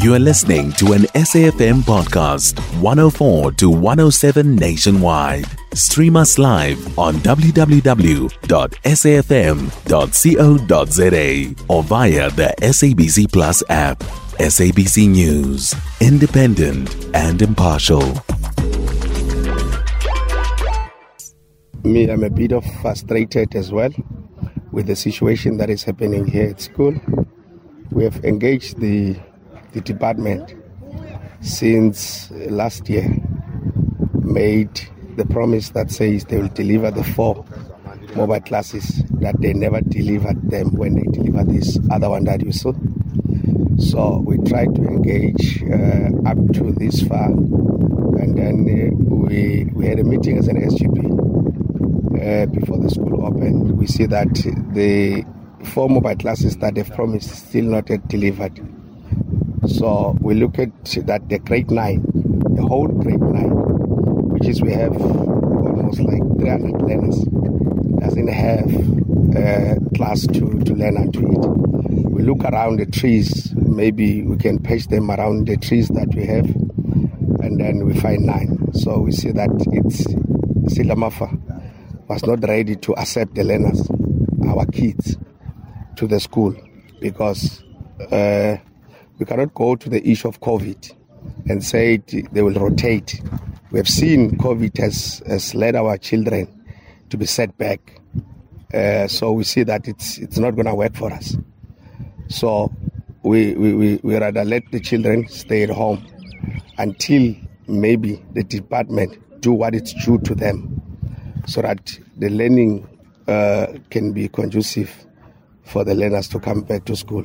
You are listening to an SAFM podcast, 104 to 107 nationwide. Stream us live on www.safm.co.za or via the SABC Plus app. SABC News, independent and impartial. Me, I'm a bit of frustrated as well with the situation that is happening here at school. We have engaged the the department since last year made the promise that says they will deliver the four mobile classes that they never delivered them when they delivered this other one that you saw. So we tried to engage uh, up to this far, and then uh, we we had a meeting as an SGB uh, before the school opened. We see that the four mobile classes that they've promised still not yet delivered. So we look at that the grade nine, the whole grade nine, which is we have almost like 300 learners, doesn't have a class to, to learn and to eat. We look around the trees, maybe we can patch them around the trees that we have, and then we find nine. So we see that it's Silamafa was not ready to accept the learners, our kids, to the school because uh, we cannot go to the issue of COVID and say it, they will rotate. We have seen COVID has, has led our children to be set back. Uh, so we see that it's it's not going to work for us. So we, we, we, we rather let the children stay at home until maybe the department do what it's due to them so that the learning uh, can be conducive for the learners to come back to school.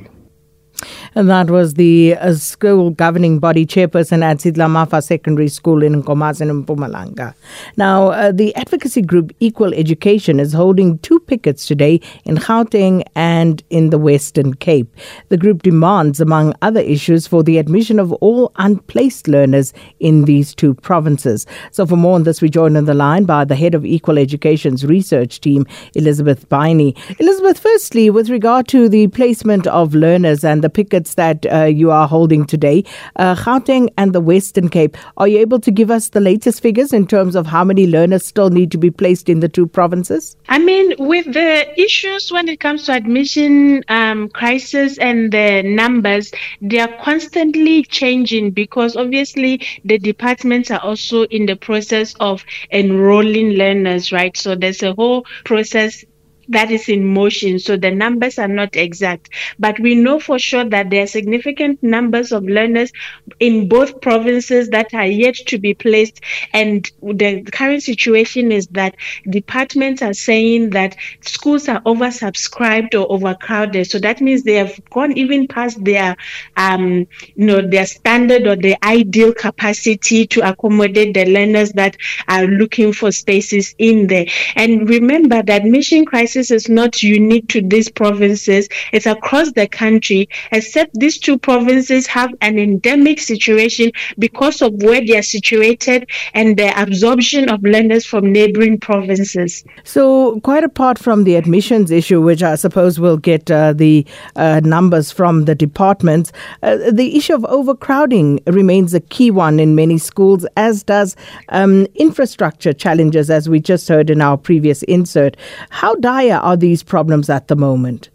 And that was the uh, school governing body chairperson at Sidla Mafa Secondary School in Nkomazi in Mpumalanga. Now, uh, the advocacy group Equal Education is holding two pickets today in Gauteng and in the Western Cape. The group demands, among other issues, for the admission of all unplaced learners in these two provinces. So, for more on this, we join on the line by the head of Equal Education's research team, Elizabeth Biney. Elizabeth, firstly, with regard to the placement of learners and the pickets that uh, you are holding today, uh, Gauteng and the Western Cape. Are you able to give us the latest figures in terms of how many learners still need to be placed in the two provinces? I mean, with the issues when it comes to admission um, crisis and the numbers, they are constantly changing because obviously the departments are also in the process of enrolling learners, right? So there's a whole process that is in motion. So the numbers are not exact, but we know for sure that there are significant numbers of learners in both provinces that are yet to be placed. And the current situation is that departments are saying that schools are oversubscribed or overcrowded. So that means they have gone even past their, um, you know, their standard or their ideal capacity to accommodate the learners that are looking for spaces in there. And remember that mission crisis is not unique to these provinces. It's across the country, except these two provinces have an endemic situation because of where they are situated and the absorption of learners from neighboring provinces. So, quite apart from the admissions issue, which I suppose we'll get uh, the uh, numbers from the departments, uh, the issue of overcrowding remains a key one in many schools, as does um, infrastructure challenges, as we just heard in our previous insert. How dire are these problems at the moment?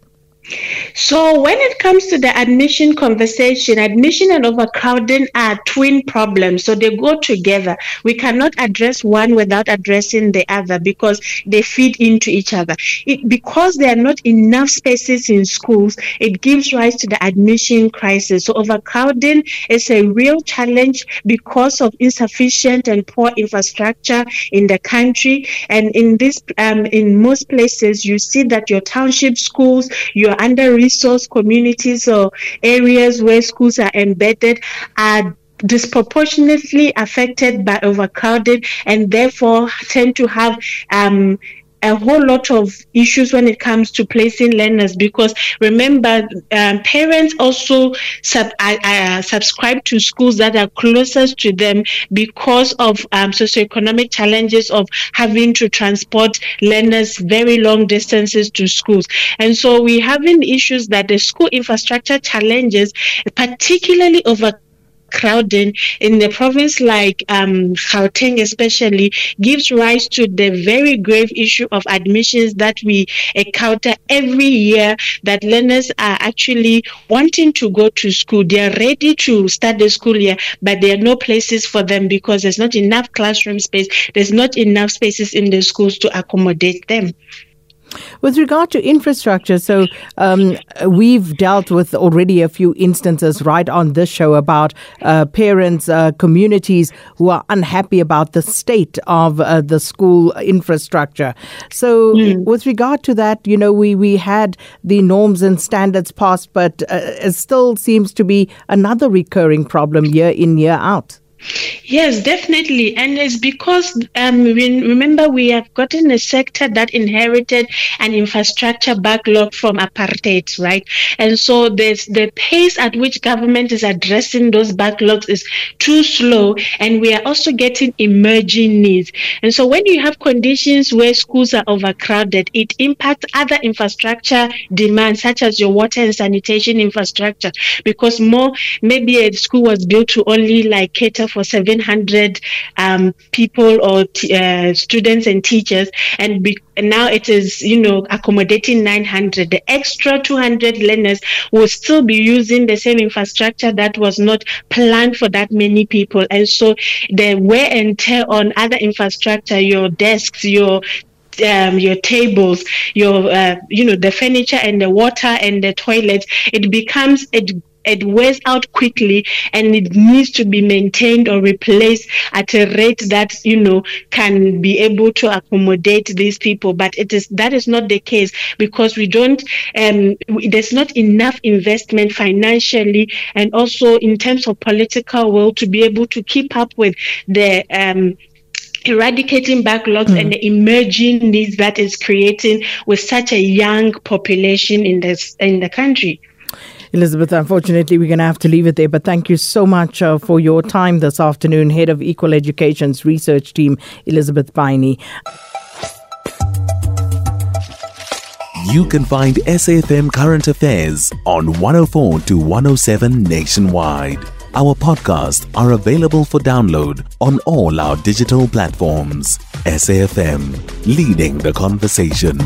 So, when it comes to the admission conversation, admission and overcrowding are twin problems. So, they go together. We cannot address one without addressing the other because they feed into each other. It, because there are not enough spaces in schools, it gives rise to the admission crisis. So, overcrowding is a real challenge because of insufficient and poor infrastructure in the country. And in this, um, in most places, you see that your township schools, your under resourced communities or areas where schools are embedded are disproportionately affected by overcrowding and therefore tend to have um, a whole lot of issues when it comes to placing learners because remember, um, parents also sub, uh, uh, subscribe to schools that are closest to them because of um, socioeconomic challenges of having to transport learners very long distances to schools. And so we're having issues that the school infrastructure challenges, particularly over crowding in the province like um, Gauteng especially gives rise to the very grave issue of admissions that we encounter every year that learners are actually wanting to go to school. They are ready to start the school year, but there are no places for them because there's not enough classroom space. There's not enough spaces in the schools to accommodate them. With regard to infrastructure, so um, we've dealt with already a few instances right on this show about uh, parents, uh, communities who are unhappy about the state of uh, the school infrastructure. So, mm. with regard to that, you know, we, we had the norms and standards passed, but uh, it still seems to be another recurring problem year in, year out. Yes, definitely. And it's because um, we, remember we have gotten a sector that inherited an infrastructure backlog from apartheid, right? And so there's the pace at which government is addressing those backlogs is too slow. And we are also getting emerging needs. And so when you have conditions where schools are overcrowded, it impacts other infrastructure demands, such as your water and sanitation infrastructure, because more, maybe a school was built to only like cater for 700 um, people or t- uh, students and teachers, and, be- now it is, you know, accommodating 900. The extra 200 learners will still be using the same infrastructure that was not planned for that many people, and so the wear and tear on other infrastructure, your desks, your um, your tables, your uh, you know the furniture and the water and the toilets, it becomes it it wears out quickly and it needs to be maintained or replaced at a rate that you know can be able to accommodate these people but it is that is not the case because we don't um, there's not enough investment financially and also in terms of political will to be able to keep up with the um, eradicating backlogs mm. and the emerging needs that is creating with such a young population in this in the country Elizabeth, unfortunately, we're going to have to leave it there. But thank you so much uh, for your time this afternoon. Head of Equal Education's research team, Elizabeth Biney. You can find SAFM Current Affairs on 104 to 107 nationwide. Our podcasts are available for download on all our digital platforms. SAFM, leading the conversation.